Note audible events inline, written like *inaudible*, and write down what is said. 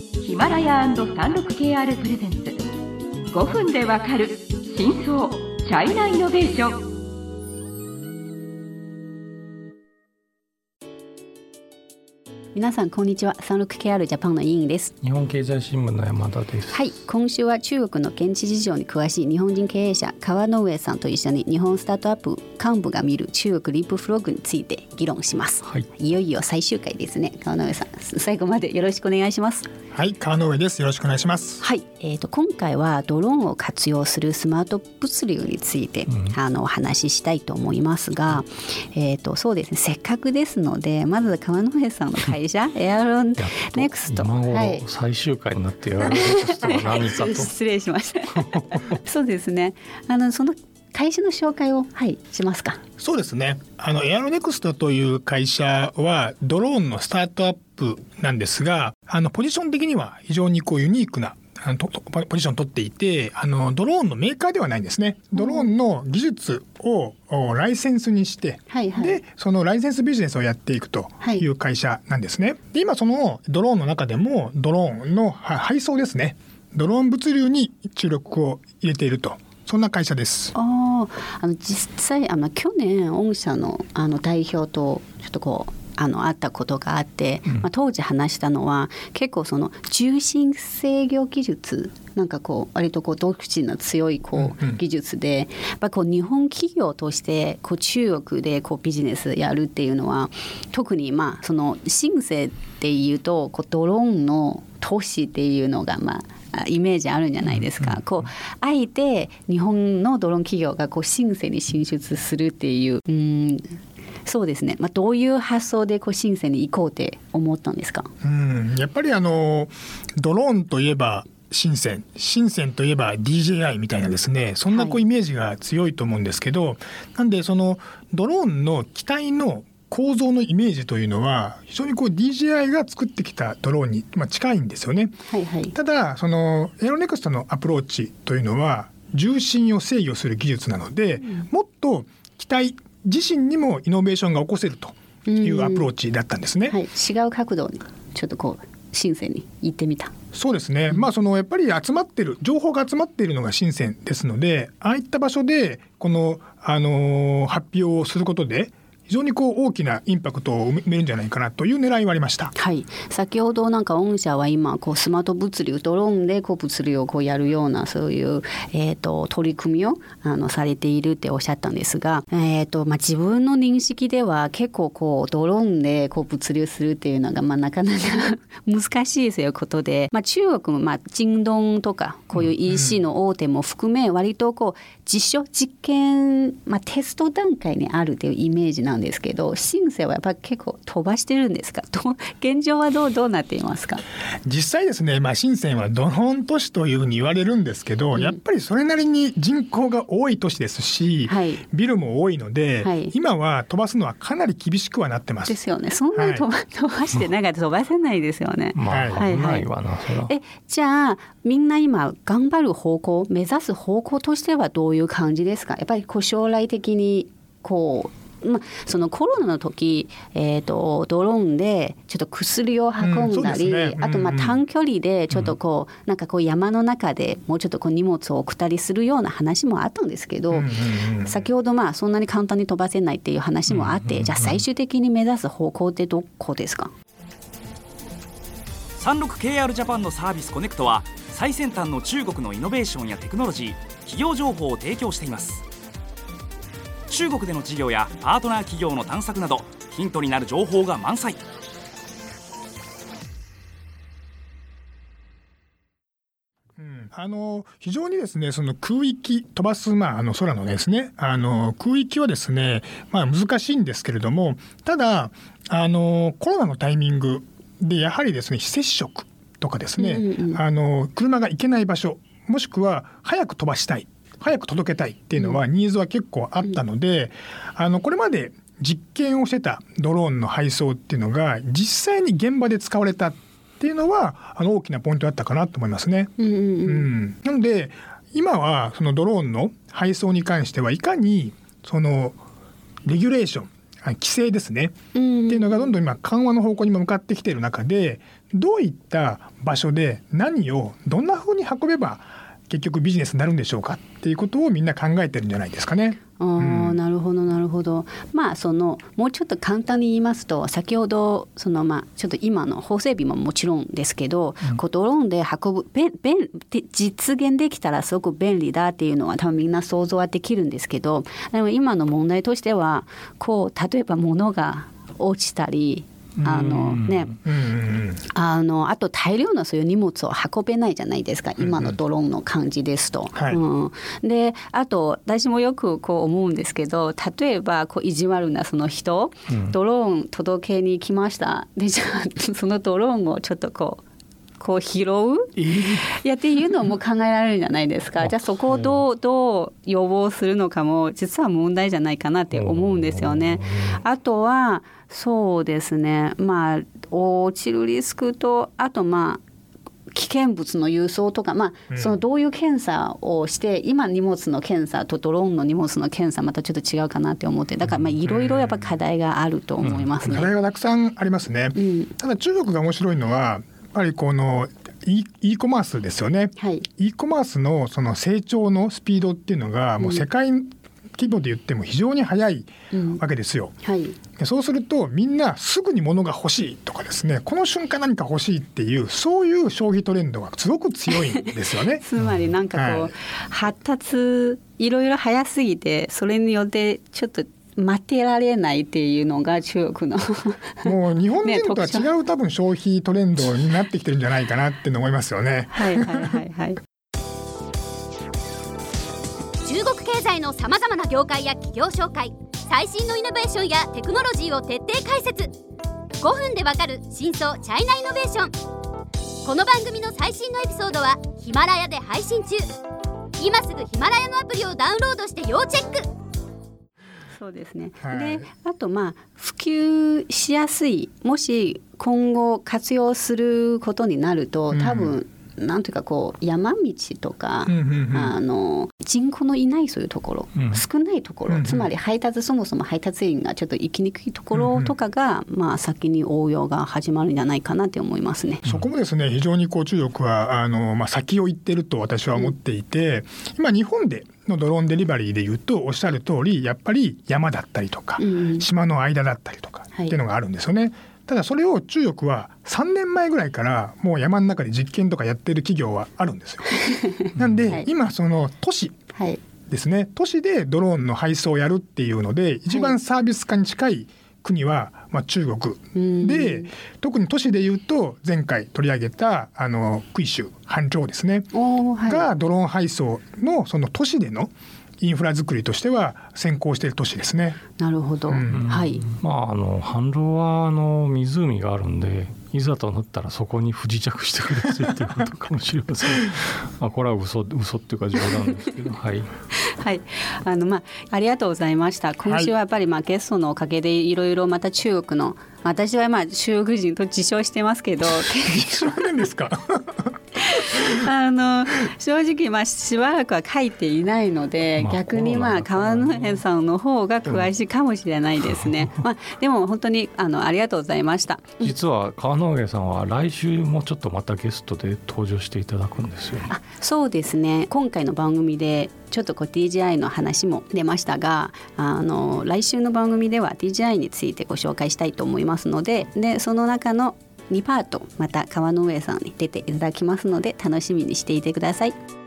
ヒマラヤ &36KR プレゼンツ。5分でわかる真相チャイナイノベーション。皆さんこんにちは。36KR ジャパンの委員です。日本経済新聞の山田です。はい。今週は中国の現地事情に詳しい日本人経営者川上さんと一緒に日本スタートアップ幹部が見る中国リップフログについて議論します、はい、いよいよ最終回ですね。川上さん最後までよろしくお願いしますはい川上です。よろしくお願いします。はいえーと、今回はドローンを活用するスマート物流について、うん、あのお話ししたいと思いますが、えーと、そうですねせっかくですのでまず川上さんの会社 *laughs* エアロネクスト。はい。最終回になってエアロネクストは何かと。*laughs* 失礼しました。*laughs* そうですね。あのその会社の紹介をはいしますか？そうですね。あのエアロネクストという会社はドローンのスタートアップなんですがあのポジション的には非常にこうユニークなあのポジションを取っていてあのドローンのメーカーではないんですね。ドローンの技術をライセンスにして、はいはい、でそのライセンスビジネスをやっていくという会社なんですね。で今そのドローンの中でもドローンの配送ですね。ドローン物流に注力を入れていると。そんな会社です。ああの実際あの去年御社のあの代表とちょっとこうあのあったことがあって、まあ、当時話したのは結構その重心制御技術なんかこう割とこう独自の強いこう技術で、やっぱこう日本企業としてこう中国でこうビジネスやるっていうのは特にまあそのシンセっていうとこうドローンの都市っていうのがまあイメージあるんじゃないですか、こうあえて日本のドローン企業がこうシンセに進出するっていううんそうですね、まあ、どういう発想でこうシンセに行こうって思ったんですか？うん。やっぱりあのドローンといえば深セン。深センといえば DJI みたいなですね。そんなこうイメージが強いと思うんですけど、はい、なんでそのドローンの機体の構造のイメージというのは非常にこう DJI が作ってきたドローンに、まあ、近いんですよね。はいはい、ただそのエアロネクストのアプローチというのは重心を制御する技術なので、うん、もっと機体自身にもイノベーションが起こせるというアプローチだったんですね。はい、違う角度にちょっとこう深センに行ってみた。そうですね。まあそのやっぱり集まってる情報が集まっているのが深センですので、ああいった場所でこのあの発表をすることで非常にこう大きなインパクトを埋めるんじゃないかなという狙いはありました。はい、先ほどなんか御社は今こうスマート物流ドローンでこう物流をこうやるようなそういうえっ、ー、と取り組みをあのされているっておっしゃったんですが、えっ、ー、とまあ自分の認識では結構こうドローンでこう物流するっていうのがまあなかなか *laughs* 難しいということで、まあ中国もまあ京東とかこういう EC の大手も含め割とこう実証実験まあテスト段階にあるというイメージなんんですけどシンセはやっぱり結構飛ばしてるんですか？*laughs* 現状はどうどうなっていますか？実際ですね、まあ、深センはドローン都市というふうに言われるんですけど、うん、やっぱりそれなりに人口が多い都市ですし、はい、ビルも多いので、はい、今は飛ばすのはかなり厳しくはなってます。ですよね。そんなに飛ばはい、飛ばしてなんか飛ばせないですよね。まあ、はい。はい、えじゃあみんな今頑張る方向目指す方向としてはどういう感じですか？やっぱりこう将来的にこうまあ、そのコロナの時、えーと、ドローンでちょっと薬を運んだり、うんね。うん、あとまあ短距離でちょっとこう、うん、なんかこう山の中でもうちょっとこう荷物を送ったりするような話もあったんですけど、先ほどまあそんなに簡単に飛ばせないっていう話もあって、じゃあ最終的に目指す方向ってどこですか？36KR ジャパンのサービスコネクトは最先端の中国のイノベーションやテクノロジー企業情報を提供しています中国での事業やパートナー企業の探索などヒントになる情報が満載。あの非常にですねその空域飛ばす、まあ、あの空のですねあの空域はですね、まあ、難しいんですけれどもただあのコロナのタイミングでやはりですね非接触とかですね、うんうん、あの車が行けない場所もしくは早く飛ばしたい早く届けたいっていうのはニーズは結構あったので、あのこれまで実験をしてたドローンの配送っていうのが実際に現場で使われたっていうのはあの大きなポイントだったかなと思いますね。うん、うん、なので今はそのドローンの配送に関してはいかにそのレギュレーション規制ですね、っていうのがどんどん今緩和の方向にも向かってきている中でどういった場所で何をどんな風に運べば結局ビジネスになるんでしょうかっていうことをみんな考えてるんじゃないですかね。あーなるほどなるほど。まあそのもうちょっと簡単に言いますと先ほどそのまあちょっと今の法整備ももちろんですけど、こうドローンで運ぶ便便で実現できたらすごく便利だっていうのは多分みんな想像はできるんですけどでも今の問題としてはこう例えば物が落ちたりあのね。あのあと大量のそういう荷物を運べないじゃないですか。今のドローンの感じですと。はい。うん、であと私もよくこう思うんですけど例えばこう意地悪なその人、ドローン届けに来ました。でじゃあそのドローンをちょっとこう。こう拾う？いやっていうのも考えられるじゃないですか。じゃあそこをどうどう予防するのかも実は問題じゃないかなって思うんですよね。あとはそうですね。まあ落ちるリスクとあとまあ危険物の輸送とか、まあ、そのどういう検査をして、今荷物の検査とドローンの荷物の検査またちょっと違うかなって思って。だからまあいろいろやっぱ課題があると思いますね。課題がたくさんありますね。ん。ただ中国が面白いのはぱりこの e, e コマースですよね。はい、e コマースのその成長のスピードっていうのがもう世界規模で言っても非常に速いわけですよ。はいでそうするとみんなすぐに物が欲しいとかですねこの瞬間何か欲しいっていうそういう消費トレンドがすごく強いんですよね。*laughs* つまりなんかこう、はい発達いろいろ早すぎてそれによってちょっと待ってられないっていうのが中国の *laughs* もう日本人とは違う多分消費トレンドになってきてるんじゃないかなって思いますよね。はいはいはいはい。中国経済のさまざまな業界や企業紹介最新のイノベーションやテクノロジーを徹底解説5分でわかる真相チャイナイノベーションこの番組の最新のエピソードはヒマラヤで配信中今すぐヒマラヤのアプリをダウンロードして要チェックそうですね。はいで、あとまあ普及しやすい、もし今後活用することになると、多分、なんていうかこう山道とか、うんうんうん。あの人口のいないそういうところ、うん。少ないところ、うんうん。つまり配達そもそも配達員がちょっと行きにくいところとかが、まあ先に応用が始まるんじゃないかなって思いますね。そこもですね非常にこう中国はあの、まあ、先を行ってると私は思っていて、今日本でのドローンデリバリーでいうとおっしゃる通りやっぱり山だったりとか、うん島の間だったりとかってはいいうのがあるんですよね。ただそれを中国は3年前ぐらいからもう山の中で実験とかやってる企業はあるんですよ。*laughs* なんで、はい今その都市はい。ですね都市でドローンの配送をやるっていうので一番サービス化に近い国は、まあ、中国うんで特に都市でいうと前回取り上げたあの杭州杭州ですね、はい。がドローン配送のその都市でのインフラ作りとしては先行している都市ですね。なるほど。うんはい。まああの反論はあの湖があるんでいざとなったらそこに不時着してくださいっていうことかもしれません。*laughs* まあこれは嘘嘘っていうか冗談ですけど、*laughs* はい。はい、あのまあありがとうございました。今週はやっぱりまあゲストのおかげでいろいろまた中国の私はまあ中国人と自称してますけど、少年ですか？*laughs* *laughs* あの正直まあしばらくは書いていないので、まあ逆にまあ川んだと思う野さんの方が詳しいかもしれないですね。まあでも本当にあのありがとうございました。実は川之上さんは来週もちょっとまたゲストで登場していただくんですよね。あそうですね今回の番組でちょっとこう DJI の話も出ましたがあの来週の番組では DJI についてご紹介したいと思いますのででその中の2パートまた川の上さんに出ていただきますので楽しみにしていてください。